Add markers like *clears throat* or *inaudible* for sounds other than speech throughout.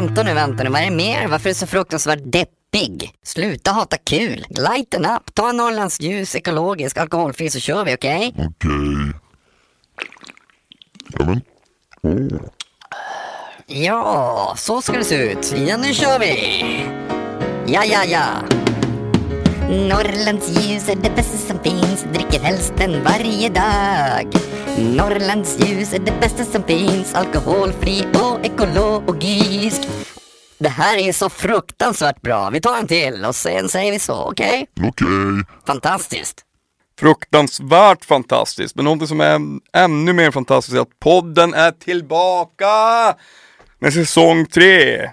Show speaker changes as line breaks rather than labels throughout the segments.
vänta nu, vänta nu, vad är det mer? Varför är du så fruktansvärt deppig? Sluta hata kul. Lighten up, ta en Norrlands ljus, ekologisk, alkoholfri så kör vi, okej?
Okej. Ja men. Åh.
Ja, så ska det se ut. Ja, nu kör vi! Ja, ja, ja. Norrlands ljus är det bästa som finns, dricker helst den varje dag. Norrlands ljus är det bästa som finns, alkoholfri och ekologisk. Det här är så fruktansvärt bra. Vi tar en till och sen säger vi så, okej?
Okej.
Fantastiskt.
Fruktansvärt fantastiskt, men någonting som är ännu mer fantastiskt är att podden är tillbaka med säsong tre.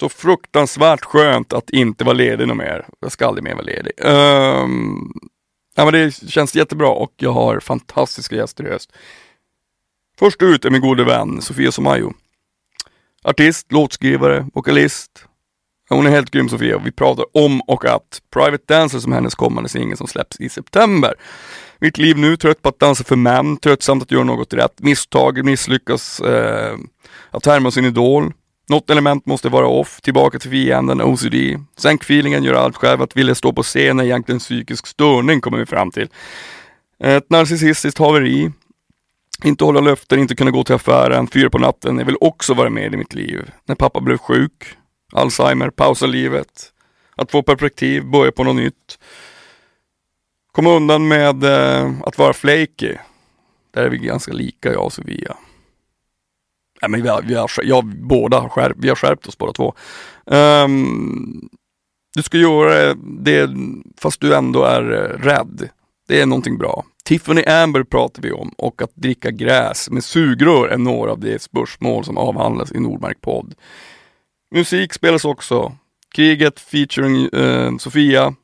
Så fruktansvärt skönt att inte vara ledig något mer. Jag ska aldrig mer vara ledig. Um, ja, men det känns jättebra och jag har fantastiska gäster i höst. Först ut är min gode vän Sofia Somayo. Artist, låtskrivare, vokalist. Hon är helt grym Sofia. Vi pratar om och att Private Dancer som hennes kommande singel som släpps i september. Mitt liv nu, trött på att dansa för män, tröttsamt att göra något rätt, misstag, misslyckas, eh, att härma sin idol. Något element måste vara off, tillbaka till fienden, OCD. Sänk feelingen, gör allt själv, att vilja stå på scen är egentligen psykisk störning kommer vi fram till. Ett narcissistiskt haveri, inte hålla löften, inte kunna gå till affären, fyra på natten. Jag vill också vara med i mitt liv. När pappa blev sjuk, Alzheimer, pausa livet. Att få perspektiv, börja på något nytt. Komma undan med eh, att vara flaky. Där är vi ganska lika jag och Sofia. Nej, men vi har, vi har, ja, båda har skärpt, vi har skärpt oss båda två. Um, du ska göra det fast du ändå är eh, rädd. Det är någonting bra. Tiffany Amber pratar vi om och att dricka gräs med sugrör är några av de spörsmål som avhandlas i Nordmark podd. Musik spelas också. Kriget featuring eh, Sofia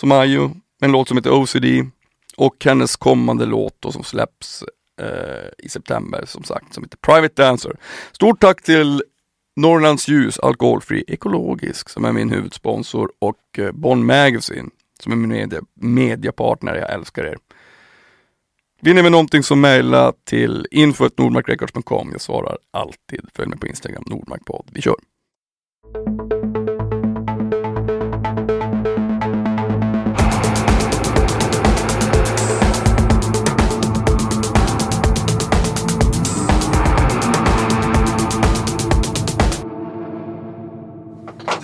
Somayo, en låt som heter OCD och hennes kommande låt då, som släpps eh, i september som sagt som heter Private Dancer. Stort tack till Norrlands Ljus Alkoholfri Ekologisk som är min huvudsponsor och eh, Bonn Magazine som är min media, mediapartner. Jag älskar er. Vill ni med någonting så mejla till info.nordmarkrecords.com. Jag svarar alltid. Följ mig på Instagram, Nordmarkpodd. Vi kör!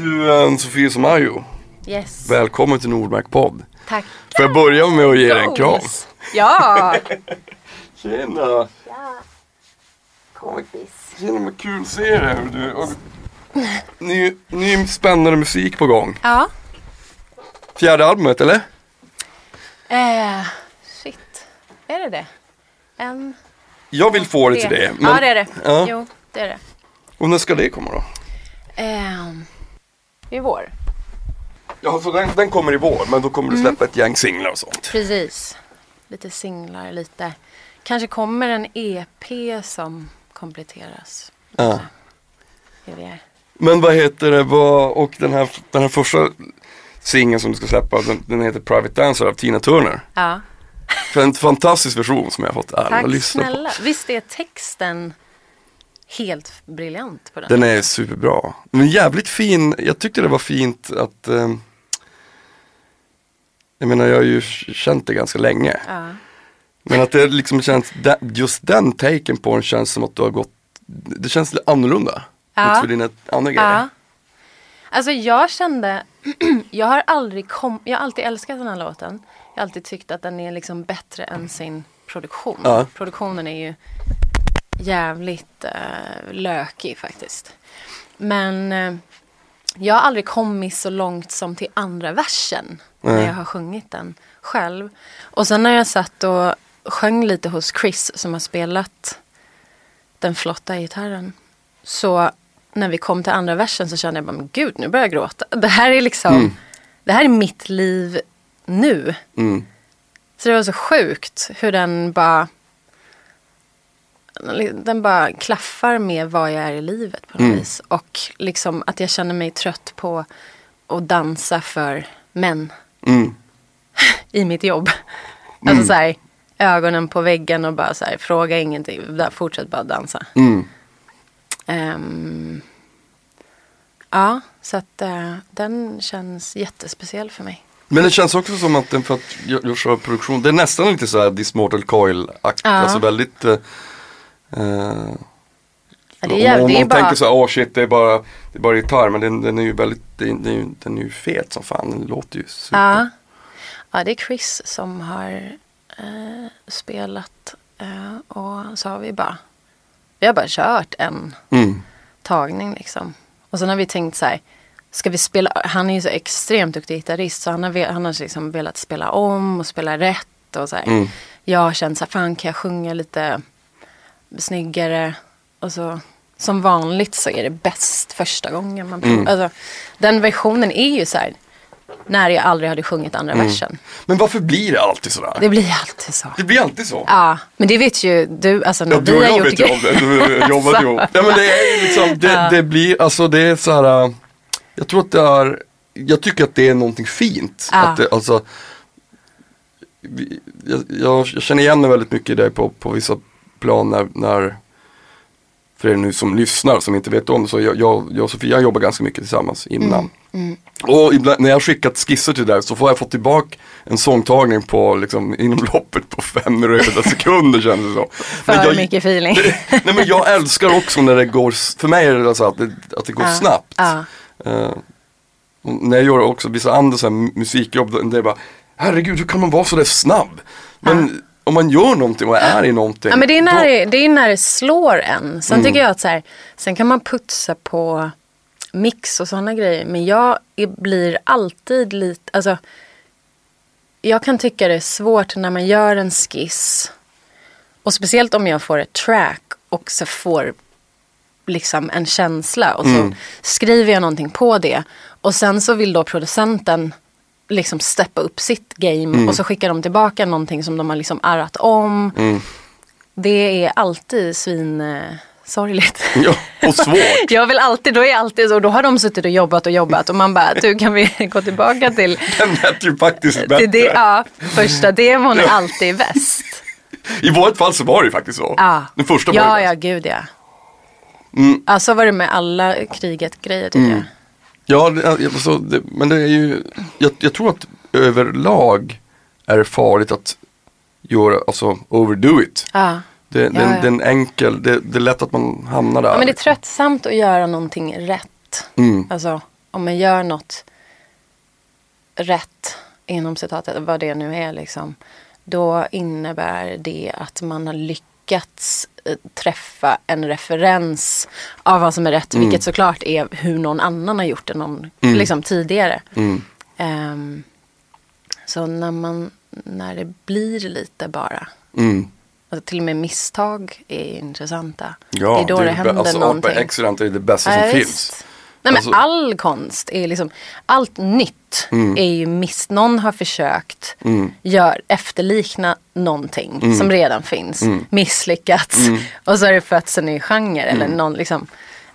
Du, eh, Sofia Somayo.
Yes.
Välkommen till Nordmark podd.
Tack.
Får jag börja med att ge dig en kram?
Ja. *laughs*
Tjena!
ja. Kompis.
Tjena, vad kul att se dig. Du. Och, ny, ny spännande musik på gång.
Ja.
Fjärde albumet eller?
Eh, shit. Är det det? En,
Jag vill få det till det. men-
ja det är det.
Ja.
Jo, det är det.
Och när ska det komma då?
Ehm, I vår.
Ja, så den, den kommer i vår, men då kommer du släppa ett gäng singlar och sånt.
Precis. Lite singlar, lite. Kanske kommer en EP som kompletteras.
Ja.
Är.
Men vad heter det, vad, och den här, den här första singeln som du ska släppa, den, den heter Private Dancer av Tina Turner.
Ja.
För en fantastisk version som jag har fått
Tack
att lyssna
snälla. Visst är texten helt briljant på den?
Den är superbra. Men jävligt fin, jag tyckte det var fint att eh, Jag menar jag har ju känt det ganska länge.
Ja.
Men att det liksom känns, just den taken på den känns som att du har gått, det känns lite annorlunda.
Ja.
Mot för dina andra grejer.
Ja. Alltså jag kände, *clears throat* jag har aldrig kom, jag har alltid älskat den här låten. Jag har alltid tyckt att den är liksom bättre än sin produktion.
Ja.
Produktionen är ju jävligt uh, lökig faktiskt. Men eh, jag har aldrig kommit så långt som till andra versen. När
Nej.
jag har sjungit den själv. Och sen när jag satt och sjöng lite hos Chris som har spelat den flotta gitarren. Så när vi kom till andra versen så kände jag bara, men gud nu börjar jag gråta. Det här är liksom, det här är mitt liv nu.
Mm.
Så det var så sjukt hur den bara den bara klaffar med vad jag är i livet på något
Mm.
vis. Och liksom att jag känner mig trött på att dansa för män
Mm. *laughs*
i mitt jobb. Alltså så här, ögonen på väggen och bara så här, fråga ingenting, där, fortsätt bara dansa.
Mm.
Ehm, Ja, så att eh, den känns jättespeciell för mig.
Men det känns också som att den, för att jag, kör produktion, det är nästan lite så här This Mortal Coil-aktigt.
Ja.
Alltså väldigt eh,
Ja, det är,
om, om man
bara,
tänker så här, åh shit det är bara, det är bara gitarr. Men den, den är ju väldigt, den, den, är ju- den är ju fet som fan. Den låter ju super.
ja. ja, det är Chris som har eh, spelat eh, och så har vi bara, vi har bara kört en
Mm.
tagning liksom. Och sen har vi tänkt så här, ska vi spela, han är ju så extremt duktig gitarrist så han har, han har liksom velat spela om och spela rätt och så här.
Mm.
Jag har känt så här, fan kan jag sjunga lite snyggare? Och så som vanligt så är det bäst första gången man.
Mm.
Alltså, den versionen är ju så här, när jag aldrig hade sjungit andra
Mm.
versen.
Men varför blir det alltid sådär?
Det blir alltid så.
Det blir alltid så.
Ja, men det vet ju du, alltså när
Ja, du och jag vet ju om det. Du jobbat *laughs* ihop. Ja, men det är liksom, det, det blir, alltså det är så här. äh, Jag tror att det är, jag tycker att det är någonting fint.
Ja.
Att det, alltså, jag, jag, jag känner igen mig väldigt mycket i det på, på vissa plan när, när för er nu som lyssnar som inte vet om det, så jag, jag, jag och Sofia jobbar ganska mycket tillsammans innan.
Mm,
Och ibland, när jag skickat skisser till dig så får jag få tillbaka en sångtagning på liksom, inom loppet på fem röda sekunder känns det som. *laughs*
För
jag,
mycket feeling. *laughs*
Nej men jag älskar också när det går, för mig är det så att det, att det går
Ja,
snabbt.
ja.
Och när jag gör också vissa andra så här mu- musikjobb, det är bara Herregud, hur kan man vara så där snabb? Men om man gör någonting och är i någonting.
Ja men det är när,
då-
det, det, är när det slår en. Sen
Mm.
tycker jag att så här, sen kan man putsa på mix och sådana grejer. Men jag blir alltid lite, alltså. Jag kan tycka det är svårt när man gör en skiss. Och speciellt om jag får ett track och så får liksom en känsla. Och så
Mm.
skriver jag någonting på det. Och sen så vill då producenten liksom steppa upp sitt game.
Mm.
Och så skickar de tillbaka någonting som de har liksom arrat om.
Mm.
Det är alltid svin eh, sorgligt. *laughs*
Ja, och svårt.
Jag vill alltid, då är alltid så, då har de suttit och jobbat och jobbat och man bara, du kan vi gå tillbaka till, *laughs*
Den lät ju faktiskt bättre.
till det, ja, första demon är alltid bäst. *laughs*
I vårt fall så var det ju faktiskt så.
Ja,
Den första var
ja,
ju
ja, gud ja.
Mm.
Ja, så var det med alla kriget-grejer tycker jag.
Ja, alltså, det, men det är ju, jag, jag tror att överlag är det farligt att göra, alltså overdo it.
Ja.
Det,
Ja,
den,
ja.
den enkel, det, det är lätt att man hamnar där.
ja, men det är tröttsamt att göra någonting rätt.
Mm.
Alltså, om man gör något rätt, inom citatet, vad det nu är liksom. Då innebär det att man har lyckats eh, träffa en referens av vad som är rätt. Vilket såklart är hur någon annan har gjort det någon,
Mm.
liksom tidigare.
Mm.
Ehm, så när, man, när det blir lite bara.
Mm.
Alltså till och med misstag är intressanta.
Ja,
det är då det,
bä-
händer
alltså,
någonting.
Excellent är det bästa
Ja,
som finns.
Nej, men
Alltså-
all konst är liksom, allt nytt
Mm.
är ju miss, någon har försökt
Mm.
gör, efterlikna någonting som redan finns,
Mm.
misslyckats *laughs* och så har det fötts en ny genre eller någon liksom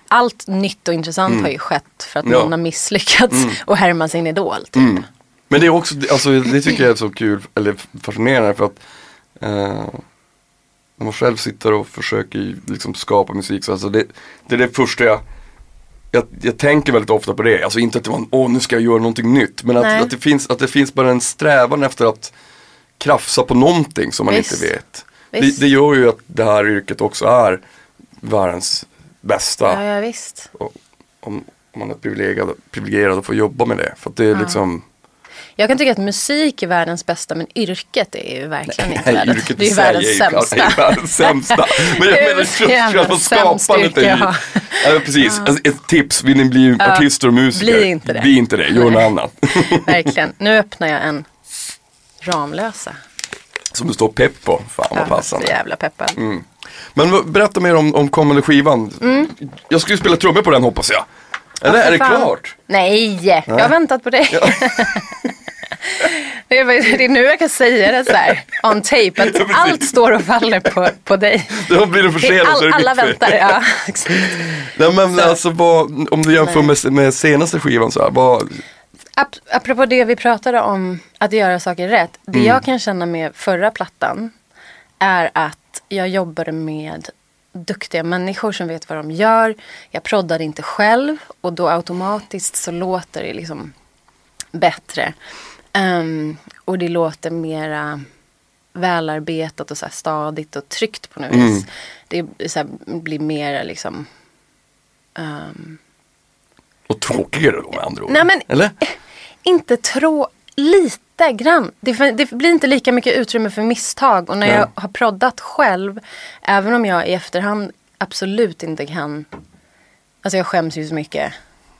allt nytt och intressant har ju skett för att
Mm. Ja.
någon har misslyckats och härma sin idol. Typ.
Mm. Men det är också, alltså det tycker jag är så kul, eller fascinerande för att eh, när man själv sitter och försöker liksom skapa musik så alltså det, det är det första jag, jag jag tänker väldigt ofta på det, alltså inte att man, åh nu ska jag göra någonting nytt, men att, att, det finns, att det finns bara en strävan efter att krafsa på någonting som man
Visst.
inte vet. Det, det gör ju att det här yrket också är världens bästa.
Ja, ja
om, om man är privilegierad, privilegierad att få jobba med det. För det är liksom
Jag kan tycka att musik är världens bästa men yrket är ju verkligen inte världens,
yrket
det är ju världens sämsta.
är världens sämsta. Men jag *laughs* menar själva skapandet är ju,
ja.
ja, precis, Alltså, ett tips, vill ni bli artister och musiker,
bli inte det.
bli inte det, gör något annat. *laughs*
Verkligen. Nu öppnar jag en Ramlösa.
Som det står pepp på, fan vad
Ja, så
passande.
jävla peppad.
Mm. Men berätta mer om, om kommande skivan. Jag ska ju spela trummor på den hoppas jag. Eller
Mm. Ja, för
är det
fan.
klart?
Nej, jag har väntat på dig. är, *laughs* det är nu jag kan säga det så här, on tape, att allt står och faller på, på dig.
Då blir det försenat så är
All,
det
alla väntar, ja. *laughs* exakt.
Nej men alltså vad, om du jämför med, med senaste skivan så här, vad,
Ap- apropå det vi pratade om, att göra saker rätt. Det jag kan känna med förra plattan är att jag jobbade med duktiga människor som vet vad de gör. Jag proddar inte själv och då automatiskt så låter det liksom bättre. Ehm, och det låter mera välarbetat och så stadigt och tryggt på något vis. Det så blir mer liksom ehm,
Och tråkigare då med andra ord.
Nej, men-
Eller? *laughs*
inte trå... Lite grann. Det, det blir inte lika mycket utrymme för misstag. Och när
Nej.
jag har proddat själv, även om jag i efterhand absolut inte kan... Alltså jag skäms ju så mycket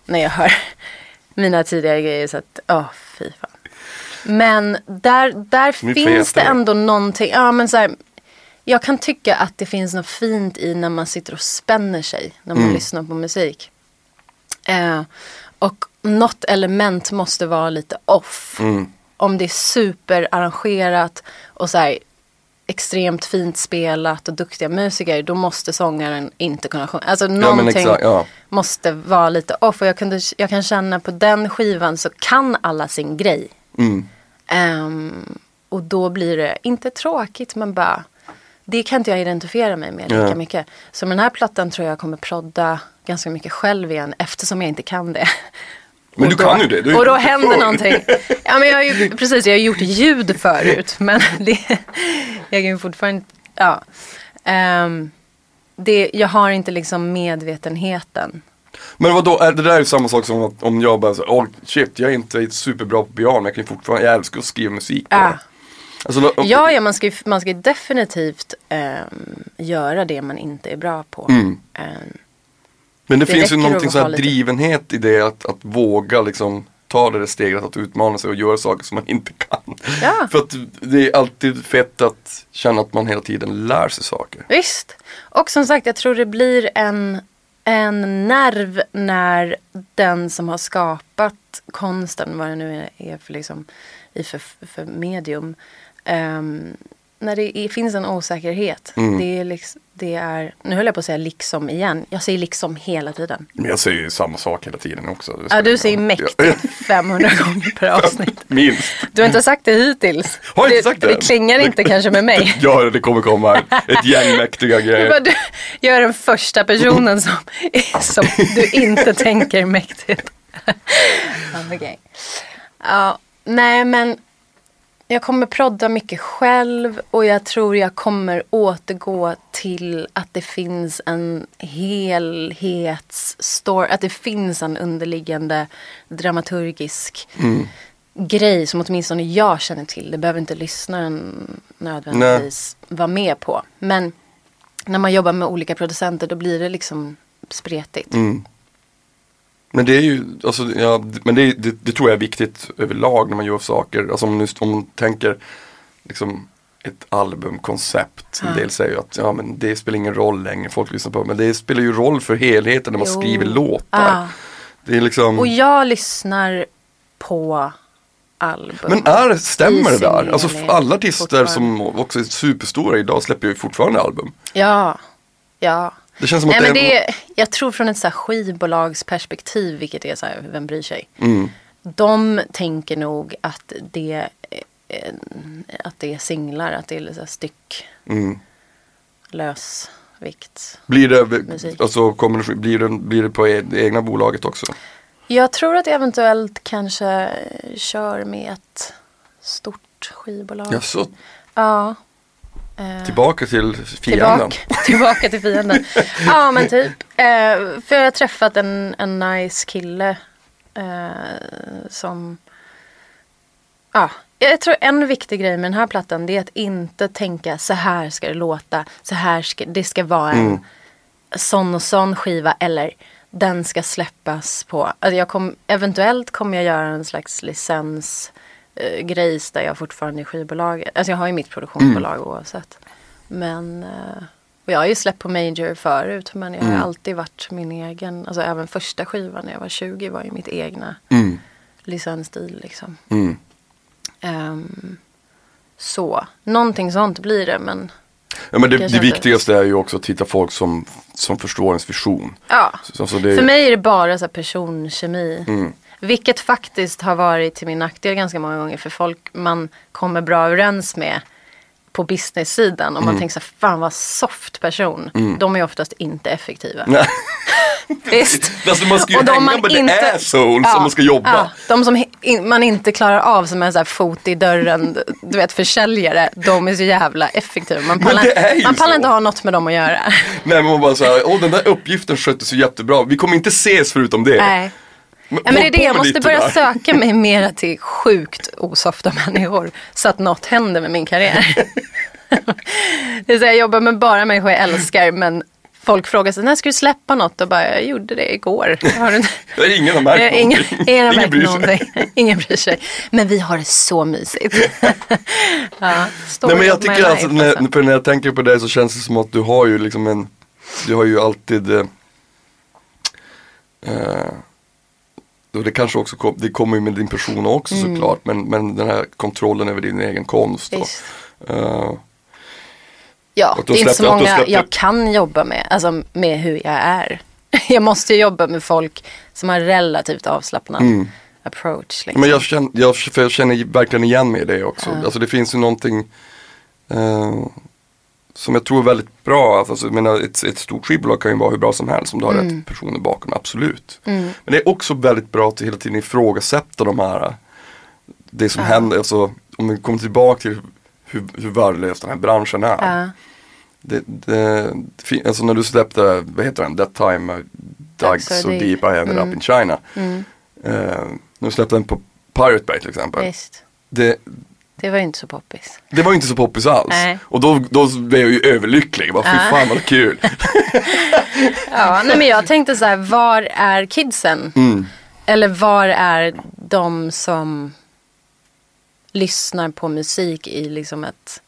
när jag hör *laughs* mina tidigare grejer. Så att, åh fy fan. Men där, där finns det ändå någonting. Ja, men så här, jag kan tycka att det finns något fint i när man sitter och spänner sig när man
Mm.
lyssnar på musik. Eh, och något element måste vara lite off.
Mm.
Om det är superarrangerat och så här extremt fint spelat och duktiga musiker, då måste sångaren inte kunna sjunga. Alltså
Ja
någonting
exakt, ja.
måste vara lite off. Och jag, kunde, jag kan känna på den skivan så kan alla sin grej.
Mm.
Ehm, och då blir det inte tråkigt men bara det kan inte jag identifiera mig med lika
Ja.
mycket. Så med den här plattan tror jag kommer prodda ganska mycket själv igen eftersom jag inte kan det.
Men
Och
du
då,
kan ju det. Du
och då händer
förr.
någonting. Ja men jag har ju, precis, jag har gjort ljud förut. *laughs* Men det, jag kan ju fortfarande, ja. Ehm, det, jag har inte liksom medvetenheten.
Men vadå, det där är ju samma sak som att om jag bara säger, oh shit jag är inte superbra på piano men jag kan ju fortfarande, jag älskar att skriva musik det. Alltså, då-
Ja, ja man, ska ju, man ska definitivt ehm, göra det man inte är bra på.
Mm.
Ehm,
Men det,
det
finns ju någonting
att
så här
ha lite-
drivenhet i det att, att våga liksom ta det där steget att utmana sig och göra saker som man *laughs* inte kan.
Ja.
För att det är alltid fett att känna att man hela tiden lär sig saker.
Visst. Och som sagt, jag tror det blir en, en nerv när den som har skapat konsten, vad det nu är- för, liksom, i för, för medium, um, när det är, finns en osäkerhet.
Mm.
Det, är liksom, det är, nu höll jag på att säga liksom igen. Jag säger liksom hela tiden.
Men jag säger ju samma sak hela tiden också.
Ja, du säger
roll.
mäktigt *laughs* 500 gånger per avsnitt. *laughs*
Minst.
Du har inte sagt det hittills.
Har jag inte sagt det
det klingar inte kanske med mig. *laughs*
Ja, det kommer komma ett gäng mäktiga grejer.
du, jag är den första personen som, som du inte tänker mäktigt. okej. ja, nej men jag kommer prodda mycket själv och jag tror jag kommer återgå till att det finns en helhetsstory, att det finns en underliggande dramaturgisk grej som åtminstone jag känner till. Det behöver inte lyssnaren nödvändigtvis vara med på. Men när man jobbar med olika producenter då blir det liksom spretigt.
Mm. Men det är ju, alltså, ja, men det, det, det tror jag är viktigt överlag när man gör saker. Alltså om, just, om man tänker liksom ett albumkoncept. En del säger att ja, men det spelar ingen roll längre, folk lyssnar på Men det spelar ju roll för helheten när man
Jo.
skriver låtar.
Ja.
Det är liksom,
Och jag lyssnar på album.
men är, stämmer det där? Alltså alla artister som också är superstora idag släpper ju fortfarande album.
Ja, ja.
Det känns som att
Nej, men
det är...
det är, jag tror från ett så här skivbolagsperspektiv, vilket är så här, vem bryr sig?
Mm.
De tänker nog att det, är- eh, att det är singlar, att det är så här styck,
Mm.
lösvikt.
Blir det,
Musik.
alltså, kommer det, blir, det, blir det på e- det egna bolaget också?
Jag tror att jag eventuellt kanske eh, kör med ett stort skivbolag.
Ja, så
Ja. Eh,
tillbaka till fienden.
Tillbaka, *laughs* tillbaka till fienden. ja men typ. Eh, för jag har träffat en, en nice kille. Eh, som. Ja, jag tror en viktig grej med den här plattan det är att inte tänka så här ska det låta. Så här ska det ska vara en
Mm.
sån och sån skiva. Eller den ska släppas på. Alltså jag kom, eventuellt kommer jag göra en slags licens eh, grejs där jag fortfarande är skivbolaget. Alltså jag har ju mitt produktionsbolag
Mm.
oavsett. Men eh, jag har ju släppt på Major förut men jag har
Mm.
alltid varit min egen. Alltså även första skivan när jag var 20 var ju mitt egna
Mm.
licensstil liksom.
Mm.
Ehm, så, någonting sånt blir det men
Ja, men det, det
inte.
viktigaste är ju också att hitta folk som, som förstår ens vision.
ja.
Så, alltså det,
För mig är det bara så personkemi.
Mm.
Vilket faktiskt har varit till min nackdel ganska många gånger. För folk man kommer bra överens med på business-sidan. Om
Mm.
man tänker så här, fan vad soft person. De är oftast inte effektiva. *laughs* Visst. *laughs*
Alltså man ska ju
Och
hänga
man
med the
inte-
assholes om man ska jobba.
Ja, de som in, man inte klarar av som en så här fot i dörren, *laughs* du vet försäljare, de är så jävla effektiva. Man pallar, man pallar
så.
inte ha något med dem att göra.
Nej men man bara såhär, åh den där uppgiften sköttes ju jättebra. Vi kommer inte ses förutom det.
Nej. Ja, men det är det, jag måste börja söka mig mera till sjukt osofta *laughs* människor. Så att något händer med min karriär. det är så jag jobbar med bara människor jag älskar men folk frågar sig, när ska du släppa något? Och bara, jag gjorde det igår. Har du?
Det är ingen har märkt
Eh, Ingen,
någonting.
ingen har märkt
bryr
någonting. Ingen bryr sig. Men vi har det så mysigt. *laughs* ja,
Nej men jag tycker alltså,
life,
när, för när jag tänker på det så känns det som att du har ju liksom en, du har ju alltid eh, eh, och det kanske också kom, det kommer ju med din person också
Mm.
såklart men, men den här kontrollen över din egen konst. Och, eh,
Ja,
Att du
det är inte så många
släppte-
jag kan jobba med, alltså med hur jag är. *laughs* Jag måste ju jobba med folk som har relativt avslappnad approach. Liksom.
Mm. Men jag känner, jag, jag känner verkligen igen mig i det också. Alltså det finns ju någonting eh, som jag tror är väldigt bra. Alltså, jag menar, ett, ett stort skivbolag kan ju vara hur bra som helst om du har
Mm.
rätt personer bakom, absolut. Men det är också väldigt bra att hela tiden ifrågasätta de här, det som händer. Alltså, om vi kommer tillbaka till hur, hur värdelös den här branschen är.
Ja.
Det, det, alltså när du släppte, vad heter den, That time I dug
Dug so
so deep. I ended up in China. Eh, nu släppte den på Pirate Bay till exempel.
Visst,
Det,
det var ju inte så poppis.
det var ju inte så poppis alls.
Nej.
Och då, då blev jag ju överlycklig. Bara, fy fan vad kul. *laughs*
Ja, nej men jag tänkte så här, var är kidsen?
Mm.
Eller var är de som lyssnar på musik i liksom ett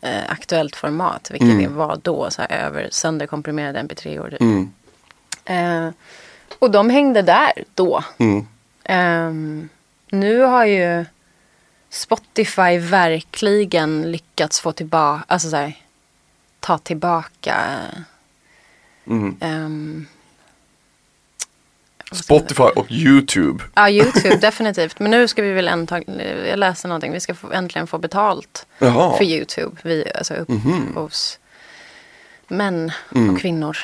eh, aktuellt format, vilket det var då, så här, över sönderkomprimerade mp3-or. Typ.
Mm.
Eh, och de hängde där då.
Mm.
Ehm, nu har ju Spotify verkligen lyckats få tillbaka, alltså så här, ta tillbaka
Mm.
ehm,
Spotify och YouTube.
Ja, YouTube definitivt. Men nu ska vi väl äntag, jag läste någonting, vi ska få, äntligen få betalt
Jaha.
för YouTube. Vi, alltså upphovs män och kvinnor.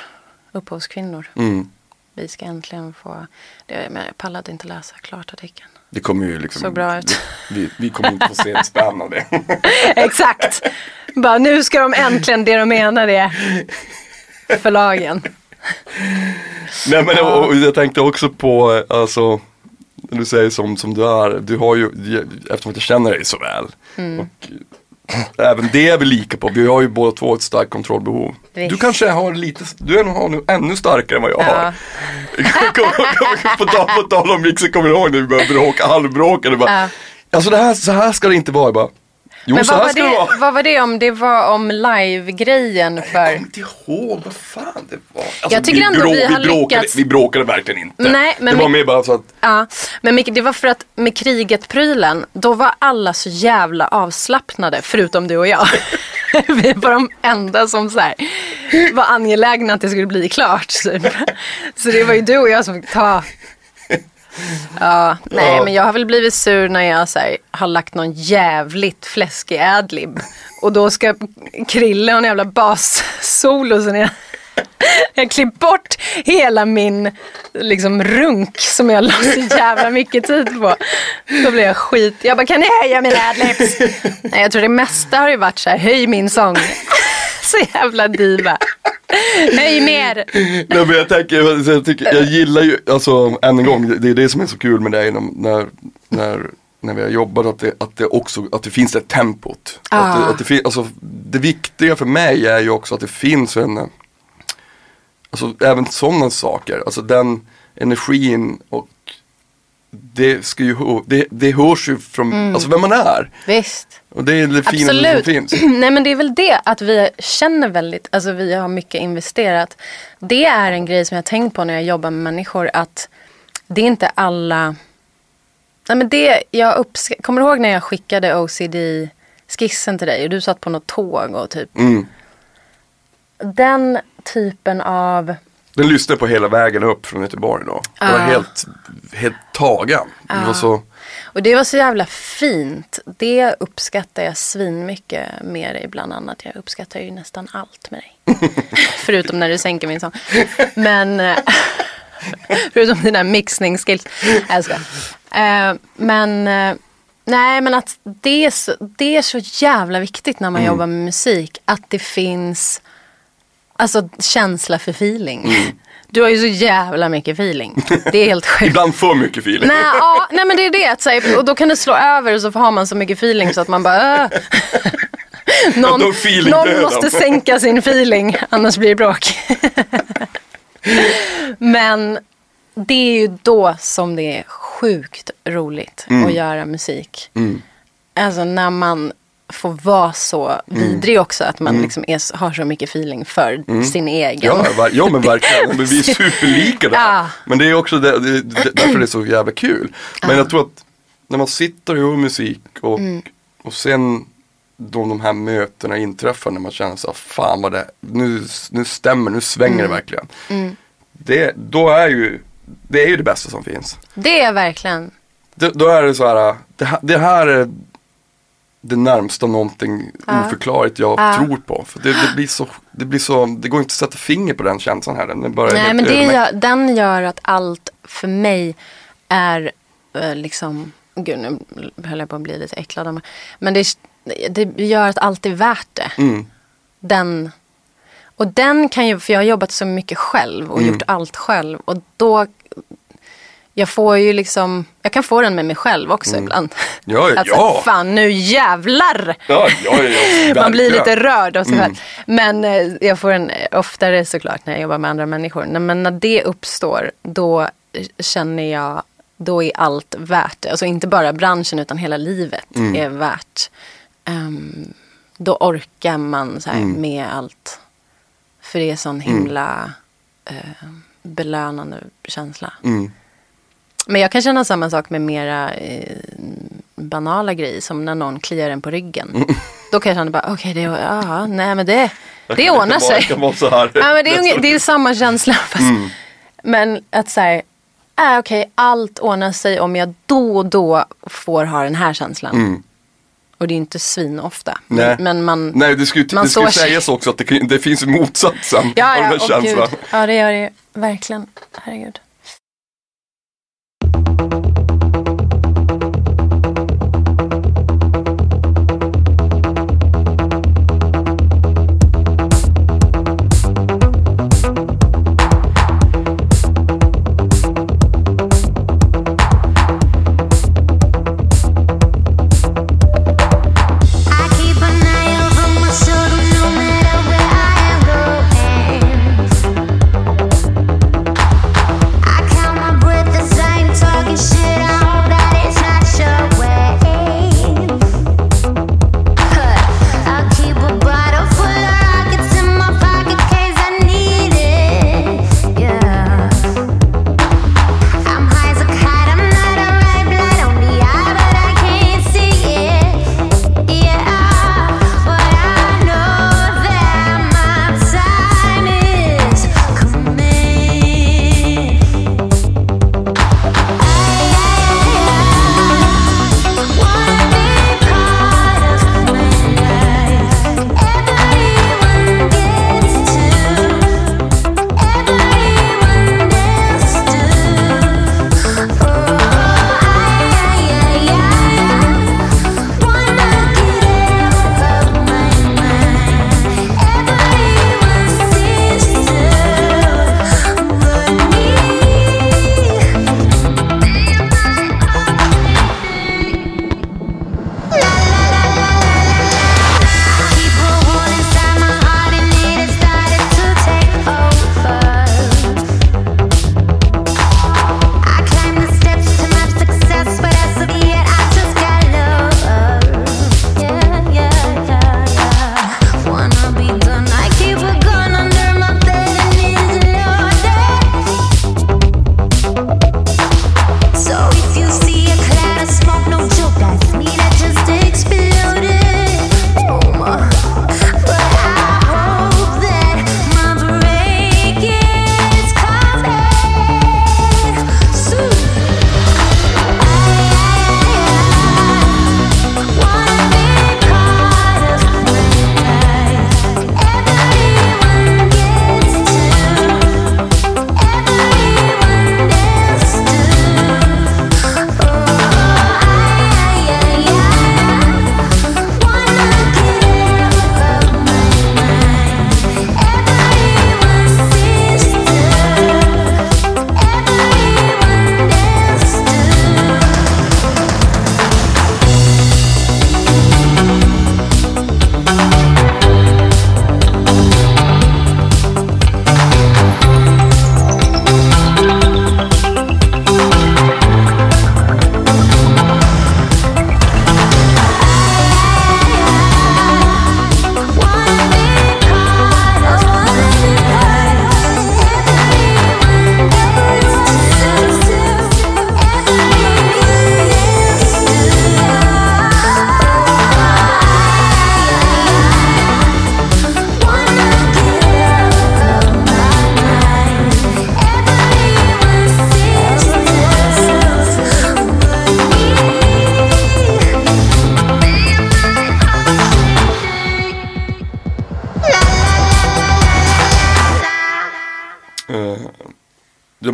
Upphovskvinnor.
Mm.
Vi ska äntligen få, det, men jag pallade inte läsa klart artikeln.
Det kommer ju liksom.
Såg bra ut.
Vi, vi kommer inte få se det spännande. *laughs*
Exakt! Bara nu ska de äntligen, det de menar är förlagen.
Nej men och, och jag tänkte också på, alltså, när du säger som, som du är, du har ju, eftersom att jag känner dig så väl.
Mm.
Och, även det är vi lika på, vi har ju båda två ett starkt kontrollbehov.
Visst.
Du kanske har lite, du nog nu ännu starkare än vad jag
Ja.
har. *laughs* På, tal, på tal om Mixer, kommer du ihåg när vi började bråka, halvbråka? Bara,
Ja.
Alltså det här, så här ska det inte vara. Jag bara, jo
Men
så
vad var,
det vara.
vad var det om? Det var om live-grejen
Jag
för...
kommer inte ihåg vad fan det var. Alltså,
Jag tycker ändå vi har
bråkade,
lyckats-
vi bråkade verkligen inte.
Nej, men
det var
vi-
mer bara så att
Ja, men Micke, det var för att med kriget-prylen, då var alla så jävla avslappnade, förutom du och jag. *laughs* Vi var de enda som så här, var angelägna att det skulle bli klart. Typ. Så det var ju du och jag som fick ta. *laughs* Ja, nej
Ja.
men jag har väl blivit sur när jag så här, har lagt någon jävligt fläskig adlib. Och då ska Krille ha en jävla bassolo. Så när jag, *laughs* jag klippt bort hela min liksom, runk som jag la så jävla mycket tid på. Då blev jag skit. Jag bara, kan ni höja mina adlibs? *laughs* Nej, jag tror det mesta har ju varit så här, höj min sång. Så jävla diva. Höj mer.
Nej men jag tänker, jag, tycker, jag gillar ju, alltså än en gång, det är det som är så kul med dig när, när, när, vi har jobbat, att det, att det också, att det finns det tempot. Att det,
Ah.
att det, alltså, det viktiga för mig är ju också att det finns en, eh, alltså även sådana saker, alltså den energin och det ska ju, det, det hörs ju från, alltså vem man är.
Visst.
Och det är det finaste som finns. *clears throat*
Nej men det är väl det att vi känner väldigt, alltså vi har mycket investerat. Det är en grej som jag har tänkt på när jag jobbar med människor att det är inte alla, nej men det, jag uppsk- kommer du ihåg när jag skickade OCD-skissen till dig och du satt på något tåg och typ
Mm.
den typen av
Den lyssnade på hela vägen upp från Göteborg då. Var
Ah.
helt, helt tagen. Det var så,
Och det var så jävla fint. Det uppskattar jag svinmycket med dig bland annat. Jag uppskattar ju nästan allt med dig. *laughs* Förutom när du sänker min sång. Men eh, *laughs* förutom dina mixningsskills. Jag skojar. Eh, Men eh, nej, men att det är, så, det är så jävla viktigt när man jobbar med musik. Att det finns alltså känsla för feeling. Du har ju så jävla mycket feeling. Det är helt sjukt. *laughs*
ibland för mycket feeling.
Nej, ja, *laughs* nej men det är det. Här, och då kan det slå över och så har man så mycket feeling så att man bara... Äh. *laughs* Någon, någon måste sänka sin feeling, annars blir det bråk. men det är ju då som det är sjukt roligt att göra musik.
Mm.
Alltså när man får vara så vidrig också. Att man liksom är, har så mycket feeling för sin egen.
Ja, ver- ja men verkligen. Men vi är *laughs* superlika där.
Ja.
Men det är också det, det, det, därför det är så jävla kul. Men jag tror att när man sitter och gör musik och,
Mm.
och sen då de här mötena inträffar när man känner så fan vad det, nu, nu stämmer, nu svänger
Mm.
det verkligen. Det, då är ju, det är ju det bästa som finns.
Det är verkligen.
Det, då är det så här, det, här- det här är det närmsta någonting
Ja.
oförklarligt jag
Ja.
tror på. För det, det, blir så, det blir så, det går inte att sätta finger på den känslan här. Den bara
Nej men det gör, den gör att allt för mig är eh, liksom, gud nu höll jag på att bli lite äcklad av mig. Men det, det gör att allt är värt det.
Mm.
Den, och den kan ju, för jag har jobbat så mycket själv och
Mm.
gjort allt själv. Och då, jag får ju liksom, jag kan få den med mig själv också ibland.
Mm. Ja,
Att så,
ja.
fan nu jävlar!
Ja, ja, ja, *laughs*
Man blir lite rörd av sig
Mm.
själv. Men eh, jag får en eh, oftare såklart när jag jobbar med andra människor. Nej, Men när det uppstår då känner jag, då är allt värt det. Alltså inte bara branschen utan hela livet
Mm.
är värt. Ehm, då orkar man så här
Mm.
med allt. För det är sån himla eh, belönande känsla.
Mm.
Men jag kan känna samma sak med mera eh, banala grejer. Som när någon kliar en på ryggen. Då kan jag känna bara, okej, det, ja, nej men det, det ordnar sig.
kan vara så här.
Ja, men det, är, unge- det är samma känsla. Fast, Men att så här, äh, okej, allt ordnar sig om jag då och då får ha den här känslan.
Mm.
Och det är inte svin ofta.
Nej.
Men, man...
Nej, det skulle,
Man
det skulle sägas också att det, det finns motsatsen
ja,
av
ja,
den här känslan.
gud. Ja, det gör det ju. Verkligen. Herregud.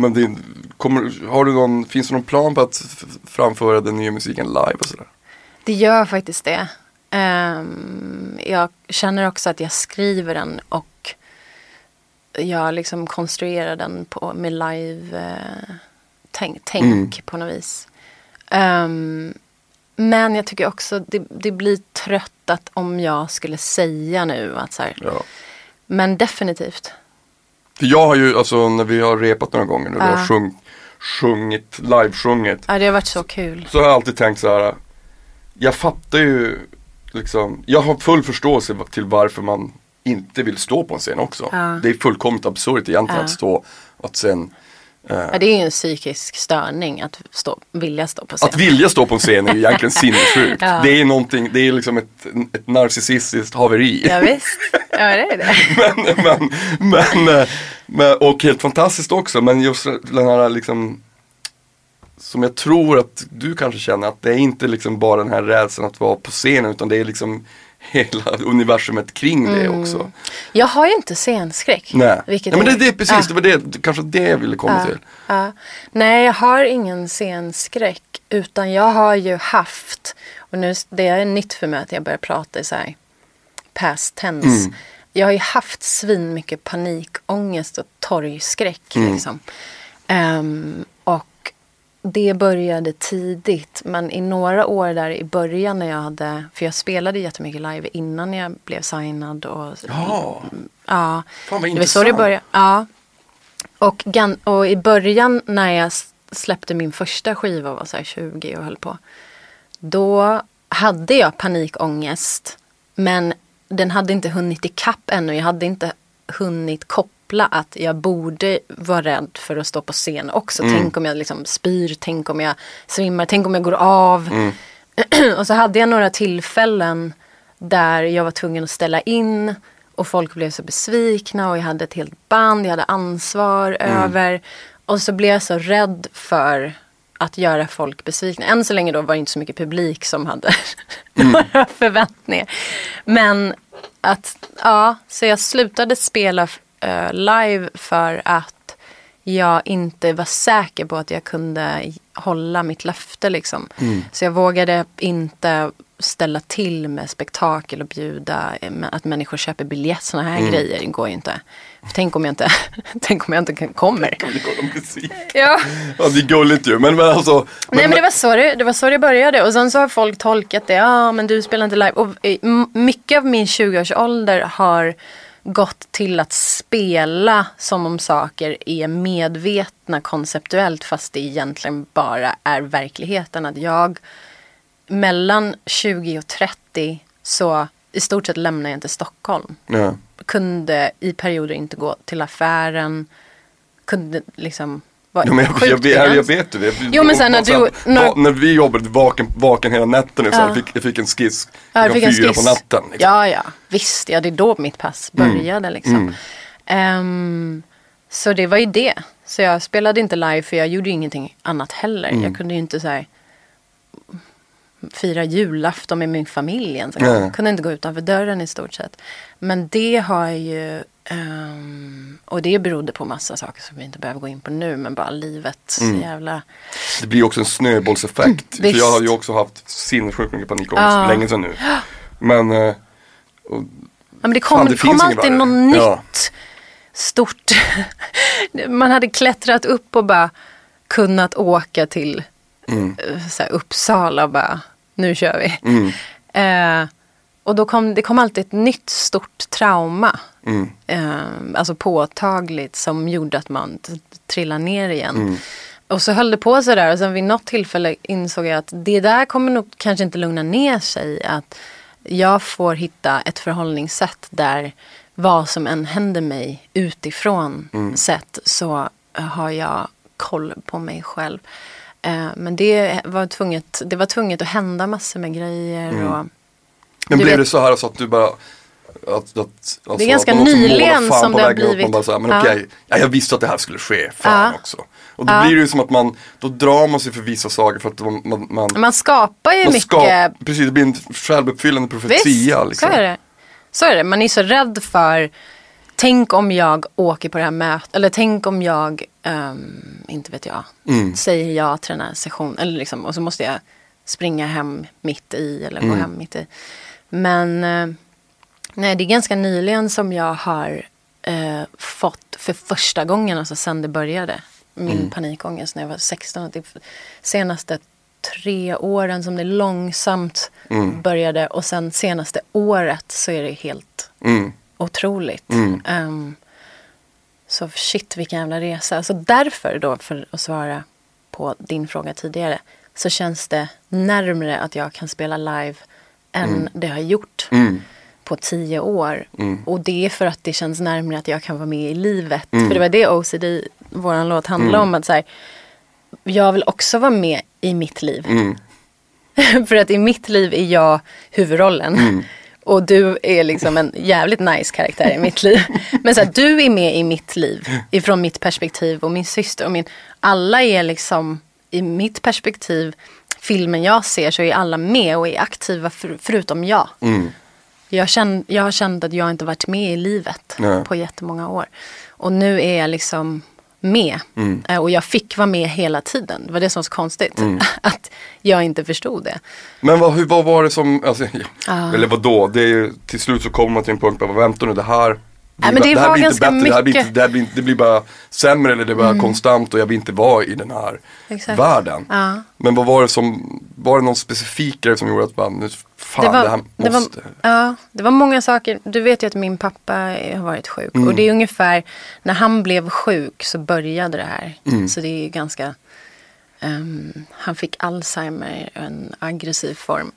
Men det, kommer, har du någon, finns det någon plan på att framföra den nya musiken live och sådär?
Det gör faktiskt det. Ehm, jag känner också att jag skriver den och jag liksom konstruerar den på, med live eh, tänk, tänk
Mm.
på något vis. Ehm, men jag tycker också det, det blir tröttat om jag skulle säga nu att så här,
Ja.
men definitivt.
För jag har ju, alltså när vi har repat några gånger du
Ja.
har sjung, sjungit, live-sjungit.
Ja, det har varit så kul.
Så har jag alltid tänkt så här. Jag fattar ju liksom, jag har full förståelse till varför man inte vill stå på en scen också.
Ja.
Det är fullkomligt absurt egentligen
Ja.
att stå, att sen
Ja, det är ju en psykisk störning att stå, vilja stå på scen.
Att vilja stå på en scen är ju egentligen *laughs* sinnessjukt.
Ja.
Det är någonting, det är liksom ett, ett narcissistiskt haveri.
Ja, visst. Ja, det är det. *laughs*
men, men, men, eh, men, och helt fantastiskt också. Men just den här liksom som jag tror att du kanske känner att det är inte liksom bara den här rädslan att vara på scenen utan det är liksom hela universumet kring det också.
Jag har ju inte scenskräck.
Nej,
Mm. Vilket
Nej men det,
är-
det är precis,
Ja.
det var det, kanske det jag ville komma till.
Ja. Nej, jag har ingen scenskräck. Utan jag har ju haft, och nu det är nytt för mig att jag börjar prata i så här past tense.
Mm.
Jag har ju haft svin mycket panikångest och torgskräck.
Mm.
Liksom. Och det började tidigt. Men i några år där i början när jag hade, för jag spelade jättemycket live innan jag blev signad. Och,
Ja,
Ja,
Fan, vad
det var så det började. Ja. Och, och i början när jag släppte min första skiva och var så här 20 och höll på. Då hade jag panikångest. Men den hade inte hunnit ikapp ännu. Jag hade inte hunnit koppla att jag borde vara rädd för att stå på scen också. Tänk om jag liksom spyr, tänk om jag svimmar, tänk om jag går av. *clears throat* och så hade jag några tillfällen där jag var tvungen att ställa in och folk blev så besvikna och jag hade ett helt band, jag hade ansvar över. Och så blev jag så rädd för att göra folk besvikna. Än så länge då var det inte så mycket publik som hade *laughs* några förväntningar. Men att, ja, så jag slutade spela eh, live för att jag inte var säker på att jag kunde hålla mitt löfte liksom. Så jag vågade inte ställa till med spektakel och bjuda eh, att människor köper biljett. Sådana här grejer går ju inte. För tänk om jag inte, tänk om jag inte *laughs* kommer.
Musik?
Ja.
Ja det är gulligt ju men, men alltså.
Nej men det var, så det, det var så det började och sen så har folk tolkat det, ja men du spelar inte live. Och eh, mycket av min 20-årsålder har gått till att spela som om saker är medvetna konceptuellt fast det egentligen bara är verkligheten. Att jag mellan 20 och 30 så i stort sett lämnar jag inte Stockholm.
Ja.
Kunde i perioder inte gå till affären. Kunde liksom
Ja, men jag, jag, jag, jag vet. Jag,
Jo, men sen när du- när-
vi jobbade vaken, vaken hela nätterna, så
Ja.
jag, fick, jag fick en skiss
Ja, jag fick en
fyra
skiss.
på natten. Liksom.
Ja, ja, visst. Ja, det är då mitt pass började liksom. Ehm, så det var ju det. Så jag spelade inte live för jag gjorde ju ingenting annat heller.
Mm.
Jag kunde ju inte så här fira julafton med min familj ens. Jag kunde inte gå utanför dörren i stort sett. Men det har ju, ehm, och det berodde på massa saker som vi inte behöver gå in på nu, men bara livet jävla
Det blir också en snöbollseffekt. för
Mm, visst.
jag har ju också haft sinnessjukt mycket panikångest för länge sedan nu. Men eh,
Ja, men det kom,
Fan, det
kom alltid något
Ja.
nytt stort. *laughs* Man hade klättrat upp och bara kunnat åka till
Mm.
eh, så här, Uppsala och bara, nu kör vi.
Mm.
Eh, och då kom det kom alltid ett nytt stort trauma.
Mm.
Eh, alltså påtagligt som gjorde att man trillade ner igen.
Mm.
Och så höll det på sådär och sen vid något tillfälle insåg jag att det där kommer nog kanske inte lugna ner sig. Att jag får hitta ett förhållningssätt där vad som än händer mig utifrån
Mm.
sett så har jag koll på mig själv. Eh, men det var, tvunget, det var tvunget att hända massor med grejer.
Mm.
Och,
men
Du
blev
vet-
det så här så att du bara att, att, alltså,
Det är ganska nyligen som det har
vägen upp,
blivit.
Man bara så här, men
Ja.
okej, ja, jag visste att det här skulle ske, fan
Ja.
också. Och då
Ja.
blir det ju som att man, då drar man sig för vissa saker för att man, man, man,
skapar ju
man
mycket
ska, precis det blir en självuppfyllande profetia.
Visst,
liksom.
så är det. Så är det. Man är så rädd för tänk om jag åker på det här mötet, eller tänk om jag, ehm, inte vet jag,
Mm.
säger ja till den här sessionen. Eller liksom, och så måste jag springa hem mitt i eller
Mm.
gå hem mitt i. Men eh, nej, det är ganska nyligen som jag har eh, fått för första gången, alltså sen det började, min
Mm.
panikångest när jag var 16. Det är senaste tre åren som det långsamt
Mm.
började och sen senaste året så är det helt
Mm.
otroligt.
Mm.
Ehm, så shit vilken jävla resa. Så därför då, för att svara på din fråga tidigare, så känns det närmre att jag kan spela live än det jag har gjort
Mm.
på tio år.
Mm.
Och det är för att det känns närmare att jag kan vara med i livet. För det var det OCD, våran låt, handlade om. att så här, Jag vill också vara med i mitt liv.
Mm. *laughs*
För att i mitt liv är jag huvudrollen.
Mm. *laughs*
Och du är liksom en jävligt nice karaktär i mitt liv. *laughs* Men så här, du är med i mitt liv. Ifrån mitt perspektiv och min syster och min. Alla är liksom i mitt perspektiv. Filmen jag ser så är alla med och är aktiva för, förutom jag.
Mm.
Jag, känn, jag har känt att jag inte varit med i livet
Nej.
på jättemånga år. Och nu är jag liksom med.
Mm.
Eh, Och jag fick vara med hela tiden. Det var det som var så konstigt. *laughs* Att jag inte förstod det.
Men vad, hur, vad var det som, alltså, *laughs*
Ah.
eller vadå, det är till slut så kommer man till en punkt, bara, vänta nu det här
Nej, men det
här
var
blir inte bättre, det här blir.
Mm.
det, här blir, det blir bara sämre eller det blir konstant och jag vill inte vara i den här
Exakt.
världen.
Ja.
Men vad var det som, var det någon specifik grej som gjorde att man, nu, fan det, här
det, var,
måste.
ja, det var många saker. Du vet ju att min pappa har varit sjuk.
Mm.
Och det är ungefär när han blev sjuk så började det här.
Mm.
Så det är ju ganska... ehm, han fick Alzheimer, en aggressiv form.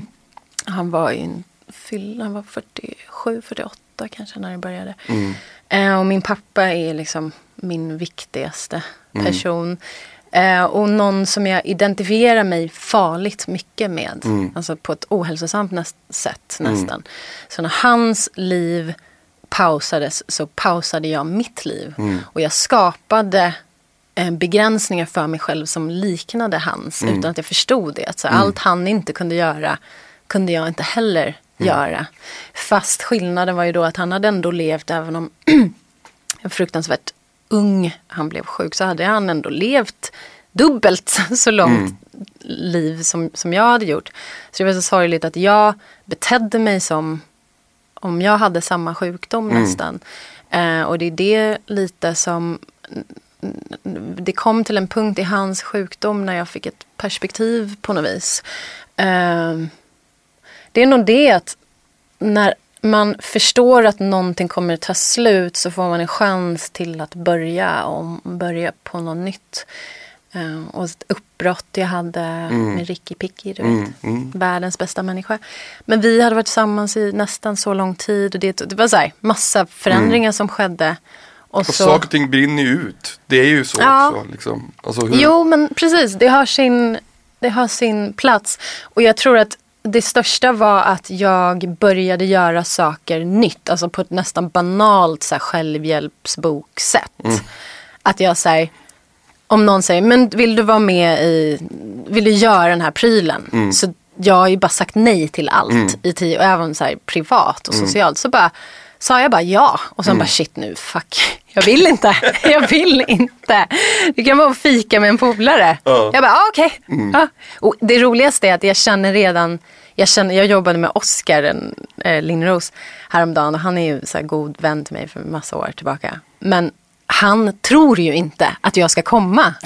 *clears throat* han var i en fylla, han var 47, 48 kanske när det började.
Mm.
Eh, och min pappa är liksom min viktigaste
Mm.
person. Eh, och någon som jag identifierar mig farligt mycket med.
Mm.
Alltså på ett ohälsosamt näst- sätt nästan. Så när hans liv pausades så pausade jag mitt liv.
Mm.
Och jag skapade eh, begränsningar för mig själv som liknade hans.
Mm.
Utan att jag förstod det. Så, Allt han inte kunde göra kunde jag inte heller
Mm.
Göra. Fast skillnaden var ju då att han hade ändå levt även om *clears throat* fruktansvärt ung han blev sjuk så hade han ändå levt dubbelt *laughs* så långt liv som, som jag hade gjort. Så det var så sorgligt att jag betedde mig som om jag hade samma sjukdom nästan. Eh, och det är det lite som det kom till en punkt i hans sjukdom när jag fick ett perspektiv på något vis. Eh, det är nog det att när man förstår att någonting kommer ta slut så får man en chans till att börja om, börja på något nytt. Eh, och ett uppbrott jag hade med Ricky Picky, du vet.
Mm, mm.
Världens bästa människa. Men vi hade varit tillsammans i nästan så lång tid. Och det, det var så här, massa förändringar som skedde. Och
Och
så,
saker och ting brinner ju ut, det är ju så
Ja.
också. Liksom. Alltså, hur,
Jo, men precis. Det har, sin, det har sin plats. Och jag tror att det största var att jag började göra saker nytt. Alltså på ett nästan banalt så här, självhjälpsboksätt. Att jag säger, om någon säger, men vill du vara med i, vill du göra den här prylen? Så jag har ju bara sagt nej till allt i tio, och även så här privat och socialt. Så bara sa jag bara ja. Och sen bara shit nu, fuck. Jag vill inte. *laughs* Jag vill inte. Det kan vara att fika med en polare.
Ja.
Jag bara ah, okej. Ja. Och det roligaste är att jag känner redan, jag, känner, jag jobbade med Oscar eh, Lindros häromdagen och han är ju så god vän till mig för massa år tillbaka. Men han tror ju inte att jag ska komma. *laughs*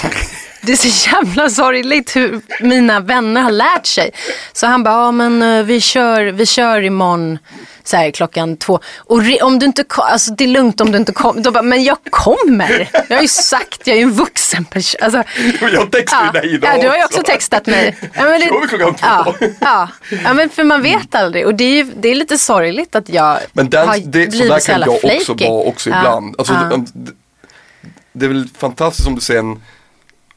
Det är så jävla sorgligt hur mina vänner har lärt sig. Så han bara, ja men eh, vi kör, vi kör imorgon så här, klockan två. Och om du inte kom, alltså det är lugnt om du inte kommer. Då bara, men jag kommer. Jag har ju sagt, jag är ju en vuxen person. Alltså, *laughs*
Jag textade
ja,
dig idag
ja, du har ju också textat mig. Ja, men
Kör vi klockan två?
Ja, ja, ja, men för man vet aldrig. Och det är, ju, det är lite sorgligt att jag
Men den,
har
det, så
blivit
där
så
kan
jävla
jag också
flaky.
vara också ibland. Alltså, det, det, det är väl fantastiskt om du sen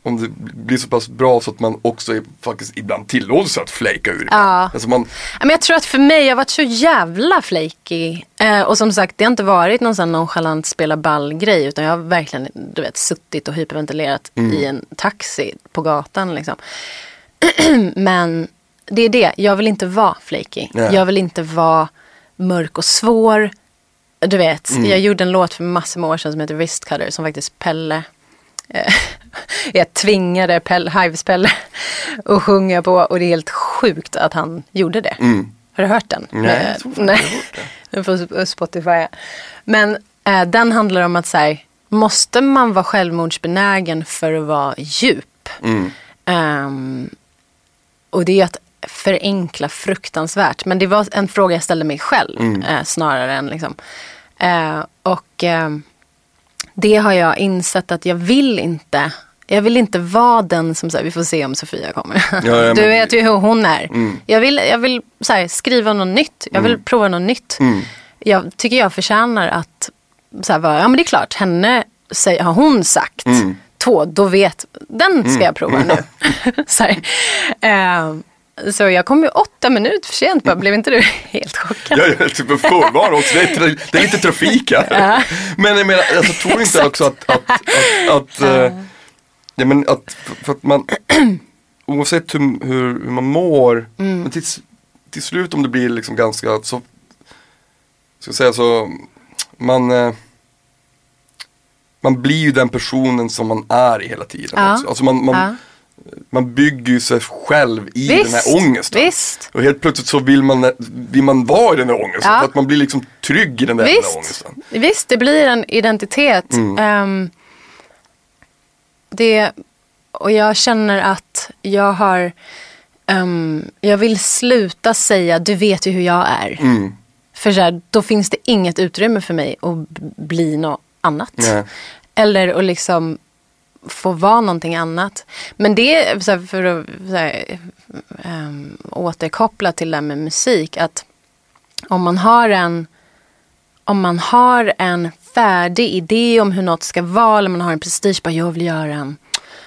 om det blir så pass bra så att man också är, faktiskt ibland tillåts att flaka ur.
Ja.
Alltså man,
Men jag tror att för mig, jag har varit så jävla flaky. Eh, och som sagt, det har inte varit någon sån nonchalant spela ball grej. Utan jag har verkligen du vet, suttit och hyperventilerat i en taxi på gatan. Liksom. *clears throat* Men det är det, jag vill inte vara flaky.
Nej.
Jag vill inte vara mörk och svår. du vet, jag gjorde en låt för massor med år sedan som heter Wrist Cutter som faktiskt Pelle eh, *laughs* *laughs* jag tvingade Pelle, Hives-Pelle att sjunga på och det är helt sjukt att han gjorde det. Har du hört den?
Mm. Nej, jag tror fan inte jag har hört
den *laughs* Spotify. Men eh, den handlar om att så här, måste man vara självmordsbenägen för att vara djup?
Mm.
Ehm, och det är att förenkla fruktansvärt. Men det var en fråga jag ställde mig själv
Mm.
eh, snarare än liksom. Eh, och ehm, det har jag insett att jag vill inte. Jag vill inte vara den som säger, vi får se om Sofia kommer.
Ja, ja, *laughs* men-
du vet ju hur hon är.
Mm.
Jag vill, jag vill så här, skriva något nytt. Jag vill prova något nytt.
Mm.
Jag tycker jag förtjänar att, så här, vara, ja men det är klart, henne säger, har hon sagt.
Mm.
Två, då vet, den ska jag prova nu. *laughs* så, här. Eh, så jag kom ju åtta minuter för sent bara, blev inte du *laughs* helt chockad?
Jag är typ en förvarning också, det är, det är lite trafik här. Men jag menar, alltså, tror inte också att, att, att, att, eh, ja, men att, för att man, *clears throat* oavsett hur, hur, hur man mår,
Mm.
men till, till slut om det blir liksom ganska, så, ska säga så, man, eh, man blir ju den personen som man är hela tiden.
Ja.
Också. Alltså man, man,
Ja.
Man bygger ju sig själv i den
Visst,
här ångesten.
visst.
Och helt plötsligt så vill man, vill man vara i den där ångesten.
Ja.
För att man blir liksom trygg i den där, den där
Visst,
ångesten.
visst, det blir en identitet.
Mm.
Ehm, det, och jag känner att jag har, ehm, jag vill sluta säga du vet ju hur jag är.
Mm.
För så här, då finns det inget utrymme för mig att bli något annat.
Nej.
Eller att liksom få vara någonting annat. Men det så för att så här, ehm, återkoppla till det här med musik. Att om man har en om man har en färdig idé om hur något ska vara. Eller man har en prestige. Bara, jag vill göra en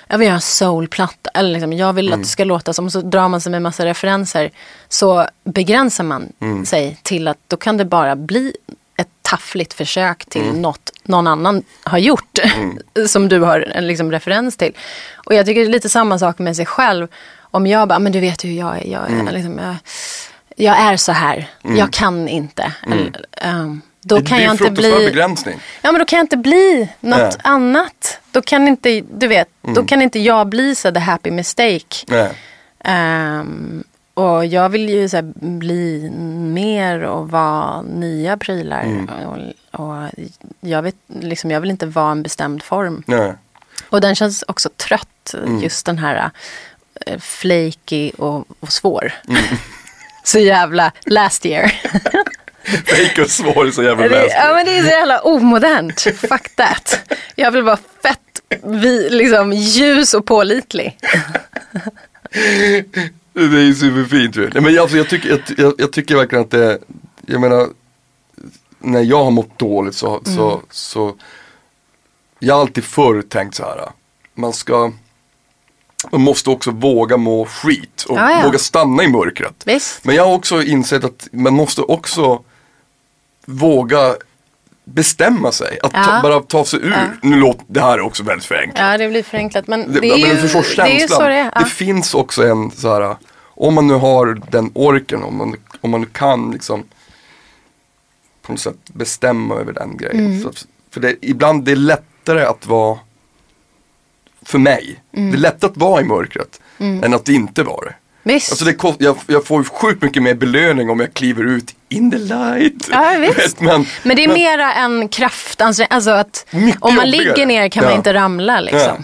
jag vill göra en soulplatta. Eller liksom, jag vill att det ska låta som. Så drar man sig med massa referenser. Så begränsar man sig till att då kan det bara bli ett taffligt försök till något någon annan har gjort. *laughs* som du har en liksom, referens till. Och jag tycker det är lite samma sak med sig själv. Om jag bara, men du vet hur jag är. Jag är, liksom, jag, jag är så här. Jag kan inte. Eller, ehm, då
det
kan jag
en
inte
fruktansvärd
bli...
begränsning.
Ja men då kan jag inte bli något
Nej.
annat. Då kan inte, du vet, då kan inte jag bli så the happy mistake.
Nej.
Och jag vill ju så bli mer och vara nya prylar. Och, och jag, vet, liksom, jag vill inte vara en bestämd form.
Nej.
Och den känns också trött, just den här uh, flaky och, och svår. *laughs* så jävla last year. *laughs*
Fake och svår så jävla
Det,
läskigt.
ja men det är så jävla omodernt. Fuck that. Jag vill vara fett vi, liksom, ljus och pålitlig. *laughs*
Det är ju superfint ju. Nej, men alltså, jag, tycker, jag, jag, jag tycker verkligen att det, jag menar, när jag har mått dåligt så, så, så, jag har alltid förr tänkt så här, man ska, man måste också våga må skit och
Ja, ja.
våga stanna i mörkret.
Visst.
Men jag har också insett att man måste också våga bestämma sig. Att ta, bara ta sig ur. Nu låter det här är också väldigt förenklat.
Ja det blir förenklat men
Det,
det är
men
ju,
du förstår
det
känslan.
så det. Ja.
Det finns också en så här, om man nu har den orken, om man, om man kan liksom på något sätt bestämma över den grejen.
Mm.
Så, för det, ibland det är lättare att vara, för mig,
Mm.
det är lättare att vara i mörkret än att inte vara det.
Visst.
Alltså det kost, jag, jag får ju sjukt mycket mer belöning om jag kliver ut in the light.
Ja, visst. *laughs*
Men,
men det är mera en kraftansträngning. Alltså att
Mycket
om man
jobbigare.
ligger ner kan man
Ja.
inte ramla liksom.
Ja.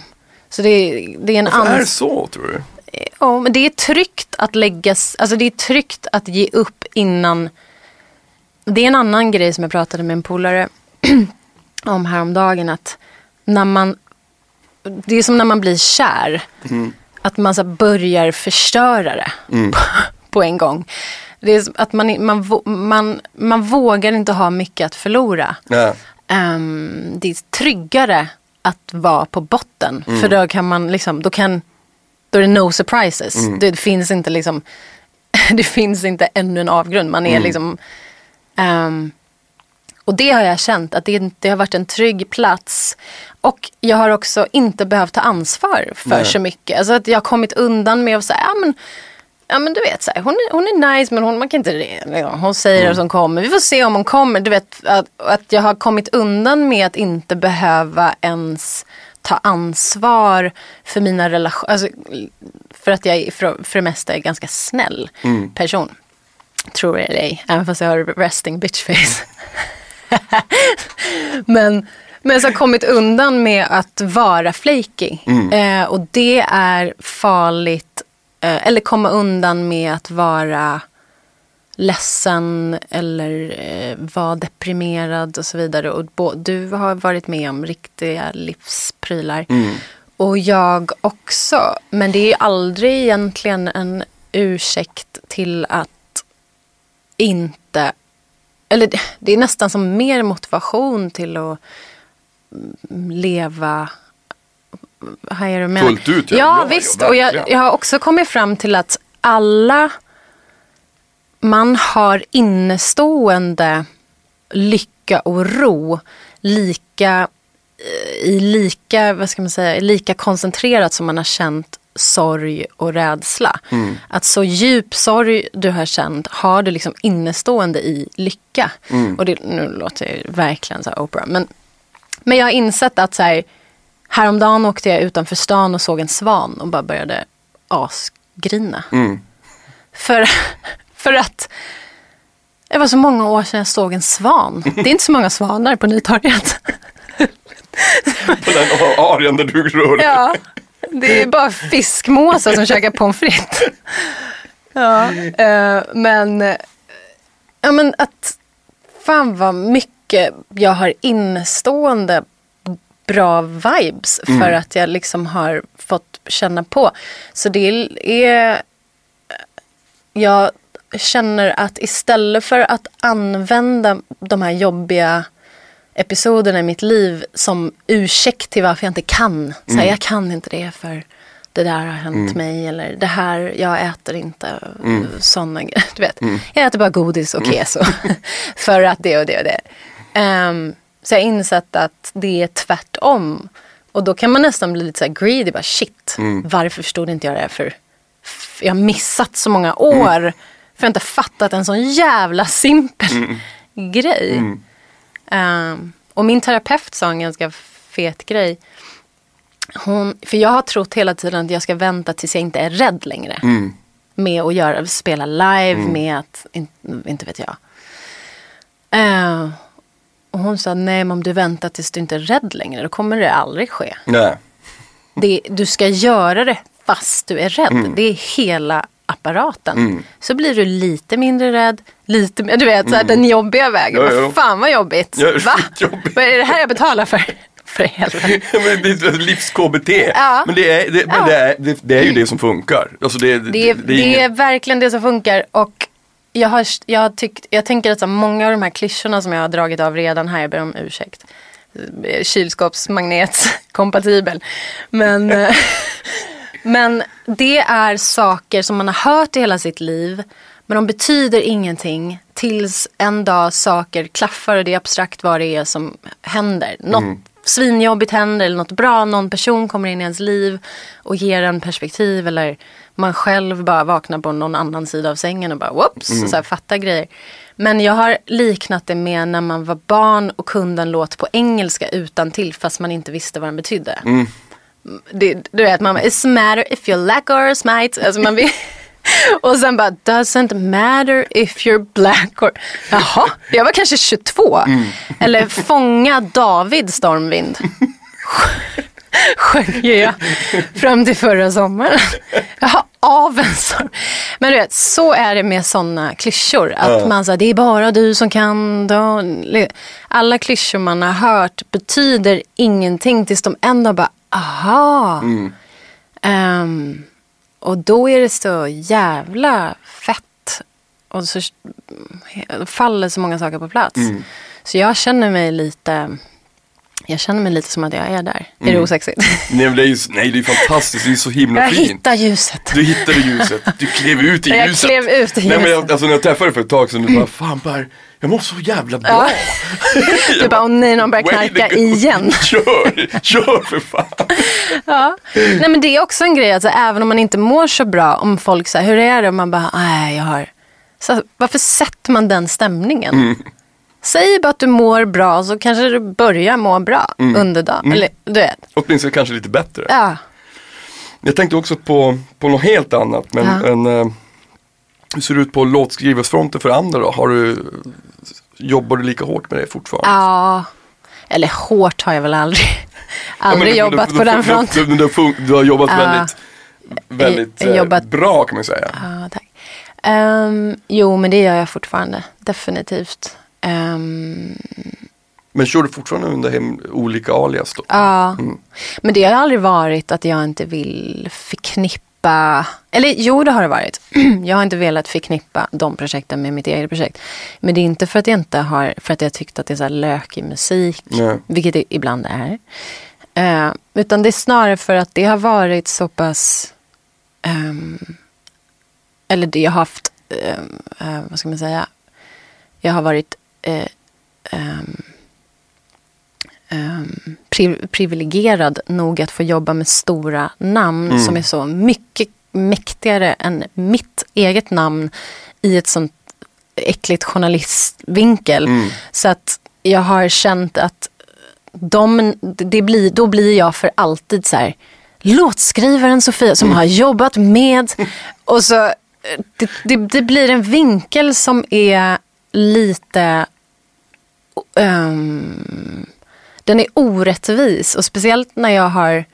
Så det är, det är en
varför är
annan...
det så tror du?
Ja, men det är tryggt att läggas, alltså det är tryggt att ge upp innan. Det är en annan grej som jag pratade med en polare *clears throat* om häromdagen. Att när man, det är som när man blir kär. Att man så börjar förstöra det på, på en gång. Det är att man, man, man, man vågar inte ha mycket att förlora.
Nej.
Ehm, det är tryggare att vara på botten. För då kan man liksom, då kan, då är det no surprises. Det finns inte liksom, *laughs* det finns inte ännu en avgrund. Man är liksom, ehm, och det har jag känt att det, det har varit en trygg plats. Och jag har också inte behövt ta ansvar för
Nej.
så mycket. Alltså att jag har kommit undan med att säga, ja men ja men du vet så här, hon, är, hon är nice men hon, man kan inte. Hon säger att hon kommer. Vi får se om hon kommer. Du vet att, att jag har kommit undan med att inte behöva ens ta ansvar för mina relationer. Alltså, för att jag är för, för det mesta är ganska snäll person. Tror det eller ej, även fast jag har resting bitch face. *laughs* *laughs* men, men så har kommit undan med att vara flaky. Eh, och det är farligt. Eh, eller komma undan med att vara ledsen eller eh, vara deprimerad och så vidare. Och bo, du har varit med om riktiga livsprylar. Och jag också. Men det är ju aldrig egentligen en ursäkt till att inte... Eller det- är nästan som mer motivation till att mm, leva Här är du med.
Fullt ut, ja.
ja.
Ja, ja,
visst, och jag, jag har också kommit fram till att alla man har innestående lycka och ro lika eh, i lika, vad ska man säga, lika koncentrerat som man har känt sorg och rädsla. Att så djup sorg du har känt har du liksom innestående i lycka. Och det, nu låter jag verkligen så här Oprah. Men, men jag har insett att så här, häromdagen åkte jag utanför stan och såg en svan och bara började asgrina. För, *laughs* för att det var så många år sedan jag såg en svan. Det är inte så många svanar på Nytorget. *laughs*
På den arian där du rör
Ja, det är bara fiskmåsar som käkar pommes frites. Ja, eh, men, ja, men att fan vad mycket jag har innestående bra vibes för att jag liksom har fått känna på. Så det är, jag känner att istället för att använda de här jobbiga episoderna i mitt liv som ursäkt till varför jag inte kan. Så här, Jag kan inte det för det där har hänt mig eller det här, jag äter inte mm. sådana grejer. *laughs* Du vet, jag äter bara godis och keso. *laughs* för att det och det och det. Ehm, så jag har insett att det är tvärtom. Och då kan man nästan bli lite så greedy, bara shit, varför förstod inte jag det här för? Jag har missat så många år. För jag har inte fattat en sån jävla simpel grej. Ehm, och min terapeut sa en ganska fet grej. Hon, för jag har trott hela tiden att jag ska vänta tills jag inte är rädd längre. Med att göra, spela live, med att, in, inte vet jag. Eh, och hon sa, nej men om du väntar tills du inte är rädd längre, då kommer det aldrig ske.
Nej.
Det, du ska göra det fast du är rädd. Det är hela apparaten. Så blir du lite mindre rädd, lite mer, du vet, så här, den jobbiga vägen.
Ja, ja.
Vad fan vad jobbigt.
Ja,
Va? *laughs*
skitjobbigt.
Vad är det här jag betalar för? *laughs* För helvete.
men det är livs-KBT.
Ja.
Men, det är, det, men
Ja.
det, är, det, det är ju det som funkar. Alltså det, det,
Det är,
det är inget-
verkligen det som funkar. Och jag, har, jag, har tyckt, jag tänker att så många av de här klyschorna som jag har dragit av redan här, jag ber om ursäkt. Kylskåpsmagnetkompatibel. Men, *laughs* eh, men det är saker som man har hört i hela sitt liv. Men de betyder ingenting tills en dag saker klaffar och det är abstrakt vad det är som händer. Något svinjobbigt händer eller något bra, någon person kommer in i ens liv och ger en perspektiv eller man själv bara vaknar på någon annan sida av sängen och bara whoops, och så här, fattar grejer. Men jag har liknat det med när man var barn och kunde en låt på engelska utan till fast man inte visste vad den betydde. Det, du vet, man bara, it's matter if you're black or smite. Alltså man vill, *laughs* och sen bara, doesn't matter if you're black or... Jaha, jag var kanske 22. Eller fånga David Stormvind. *laughs* Sjöng jag fram till förra sommaren. Jaha, av en storm. Men du vet, så är det med sådana klyschor. Att man säger, det är bara du som kan. Då. Alla klyschor man har hört betyder ingenting tills de ändå bara, aha. Ehm, och då är det så jävla fett. Och så faller så många saker på plats. Så jag känner mig lite Jag känner mig lite som att jag är där. Är
Mm.
det osexigt?
Nej, det är ju, nej, det är fantastiskt, det är så himla
Jag
fint.
hittar ljuset.
Du hittade ljuset, du klev ut i *laughs*
Jag
ljuset.
klev ut i
Nej, men jag,
ljuset.
alltså när jag träffade dig för ett tag sedan, du bara, fan Per, jag mår så jävla bra.
Ja. *laughs* Du bara, åh nej, någon börjar knarka igen. *laughs*
Kör, kör för fan.
Ja. Nej men det är också en grej, alltså, även om man inte mår så bra, om folk säger hur är det? Och man bara, nej jag har... Så, varför sätter man den stämningen?
Mm.
Säg bara att du mår bra så kanske du börjar må bra
Mm.
under dagen. Eller du vet.
Åtminstone kanske lite bättre.
Ja.
Jag tänkte också på, på något helt annat, men
Ja.
en, eh, hur ser det ut på låtskrivarsfronten för andra då? Har du, jobbar du lika hårt med det fortfarande?
ja. Eller hårt har jag väl aldrig,
Ja,
aldrig
du-
jobbat
du,
på
du,
den
du,
fronten.
Du, har jobbat
Ja.
väldigt, väldigt eh,
jobbat-
bra kan man säga.
Ja, tack. Ehm, jo, men det gör jag fortfarande. Definitivt. Ehm,
Men kör du fortfarande under hem, olika alias då?
Ja,
Mm.
men det har aldrig varit att jag inte vill förknippa, eller jo det har det varit. *clears throat* Jag har inte velat förknippa de projekten med mitt eget projekt. Men det är inte för att jag inte har, för att jag tyckt att det är så här lökig musik,
Nej.
vilket det ibland är. Eh, utan det är snarare för att det har varit så pass, ehm, eller det har haft, ehm, eh, vad ska man säga, jag har varit eh, ehm, ehm, pri- privilegierad nog att få jobba med stora namn
Mm.
som är så mycket mäktigare än mitt eget namn i ett sånt äckligt journalistvinkel.
Mm.
Så att jag har känt att de, det blir, då blir jag för alltid så här låtskrivaren Sofia som har jobbat med *laughs* och så eh, det, det, det blir en vinkel som är lite ehm, den är orättvis och speciellt när jag har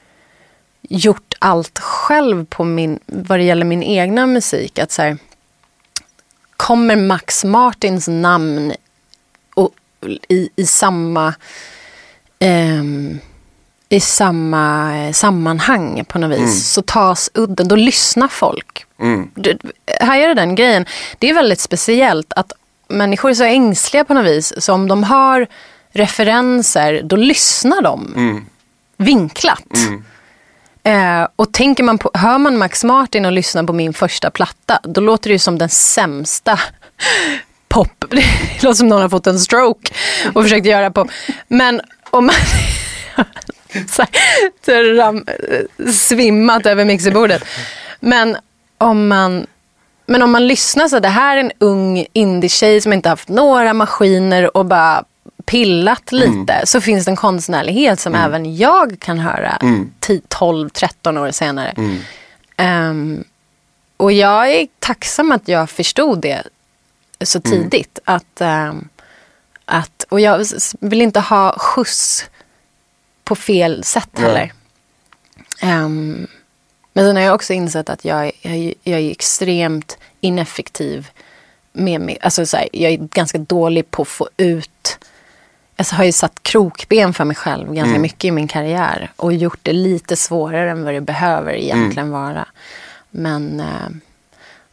gjort allt själv på min, vad det gäller min egna musik. Att så här, kommer Max Martins namn och, i, i samma ehm, i samma eh, sammanhang på något vis så tas udden, då lyssnar folk.
Mm.
Du, här är det den grejen. Det är väldigt speciellt att människor är så ängsliga på något vis. Så om de har referenser, då lyssnar de
Mm.
vinklat. Eh, och tänker man på, hör man Max Martin och lyssnar på min första platta, då låter det ju som den sämsta *laughs* pop. *laughs* Det låter som någon har fått en stroke och försökt göra pop. Men om man *laughs* så här, så här ram, svimmat över mixerbordet. Men om man men om man lyssnar så, det här är en ung indie-tjej som inte haft några maskiner och bara pillat lite. Så finns det en konstnärlighet som även jag kan höra 10, 12, 13 år senare. Ehm, och jag är tacksam att jag förstod det så tidigt. Att, ehm, att, och jag vill inte ha skjuts på fel sätt heller. Ehm, men sen har jag också insett att jag, jag, jag är extremt ineffektiv med mig. Alltså så här, jag är ganska dålig på att få ut jag har ju satt krokben för mig själv ganska mycket i min karriär. Och gjort det lite svårare än vad det behöver egentligen vara. Men eh,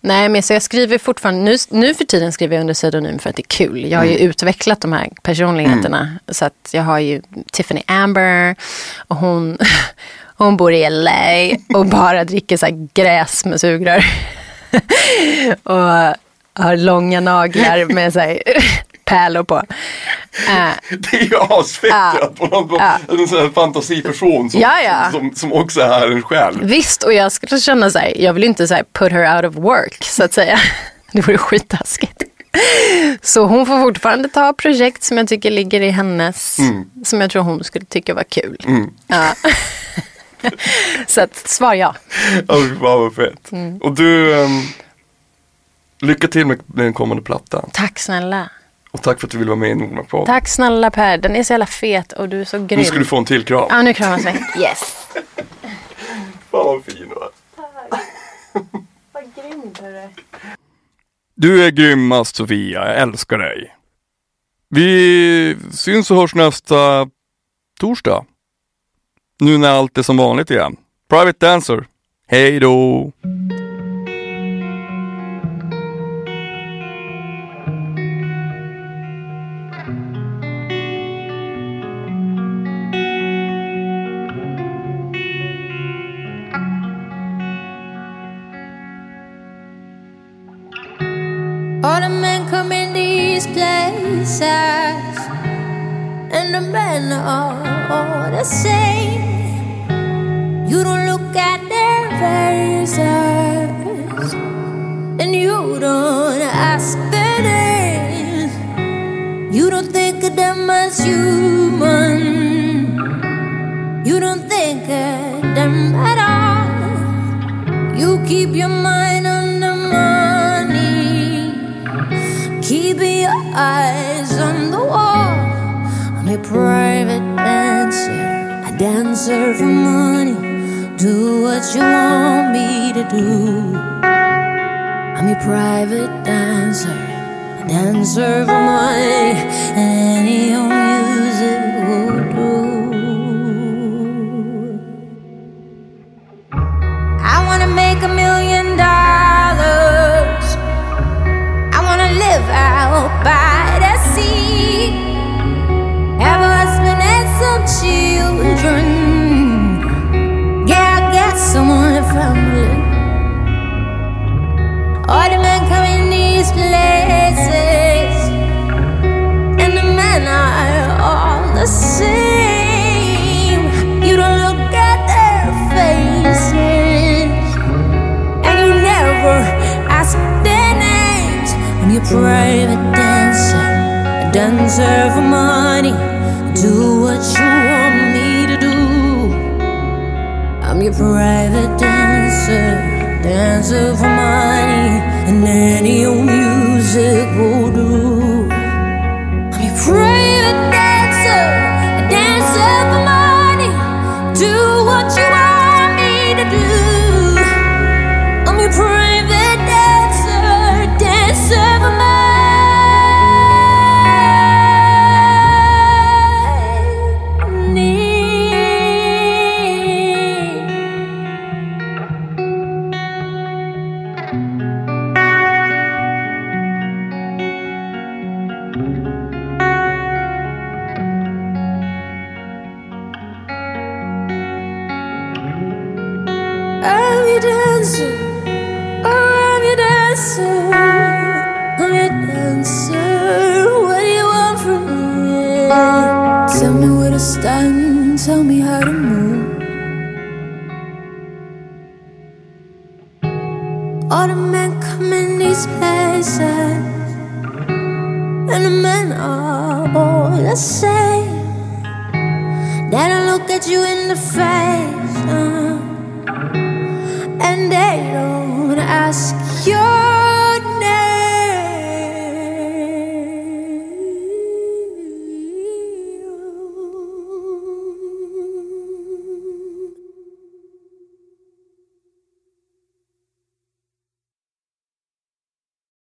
nej, men så jag skriver fortfarande, nu, nu för tiden skriver jag under pseudonym för att det är kul. Jag har ju utvecklat de här personligheterna. Så att jag har ju Tiffany Amber och hon, *laughs* hon bor i LA och bara dricker så här gräs med sugrör. och har långa naglar med så här pärlor på. Eh,
Det är ju asfett
Ja.
ja. på någon,
Ja.
en sån här fantasiperson som,
Ja, ja.
Som, som också är en själv.
Visst, och jag skulle känna så här, jag vill inte så put her out of work, så att säga. *laughs* Det vore skittaskigt. Så hon får fortfarande ta projekt som jag tycker ligger i hennes, som jag tror hon skulle tycka var kul. Ja. *laughs* så att svar ja.
Ja, fan vad fett.
Mm.
Och du, ehm, lycka till med den kommande plattan.
Tack snälla.
Och tack för att du ville vara med i Nordmark Podd.
Tack snälla Per, den är så jävla fet och du är så grym.
Nu ska du få en till kram.
Ja, nu kramas vi. Yes. *laughs*
Fan vad fin du är.
Vad grymt hörru.
Du är grymmast Sofia, jag älskar dig. Vi syns och hörs nästa torsdag nu när allt är som vanligt igen. Private Dancer. Hej då!
All the men come in these places the men are all the same. You don't look at their faces, and you don't ask their names. You don't think of them as human. You don't think of them at all. You keep your mind on the money. Keep your eyes private dancer, a dancer for money. Do what you want me to do. I'm your private dancer, a dancer for money. Any children. Yeah, I got someone a family. All the men come in these places, and the men are all the same. You don't look at their faces, and you never ask their names. I'm your private dancer, a dancer for money. Do what you want me to do. I'm your private dancer, dancer for money, and any old music will do.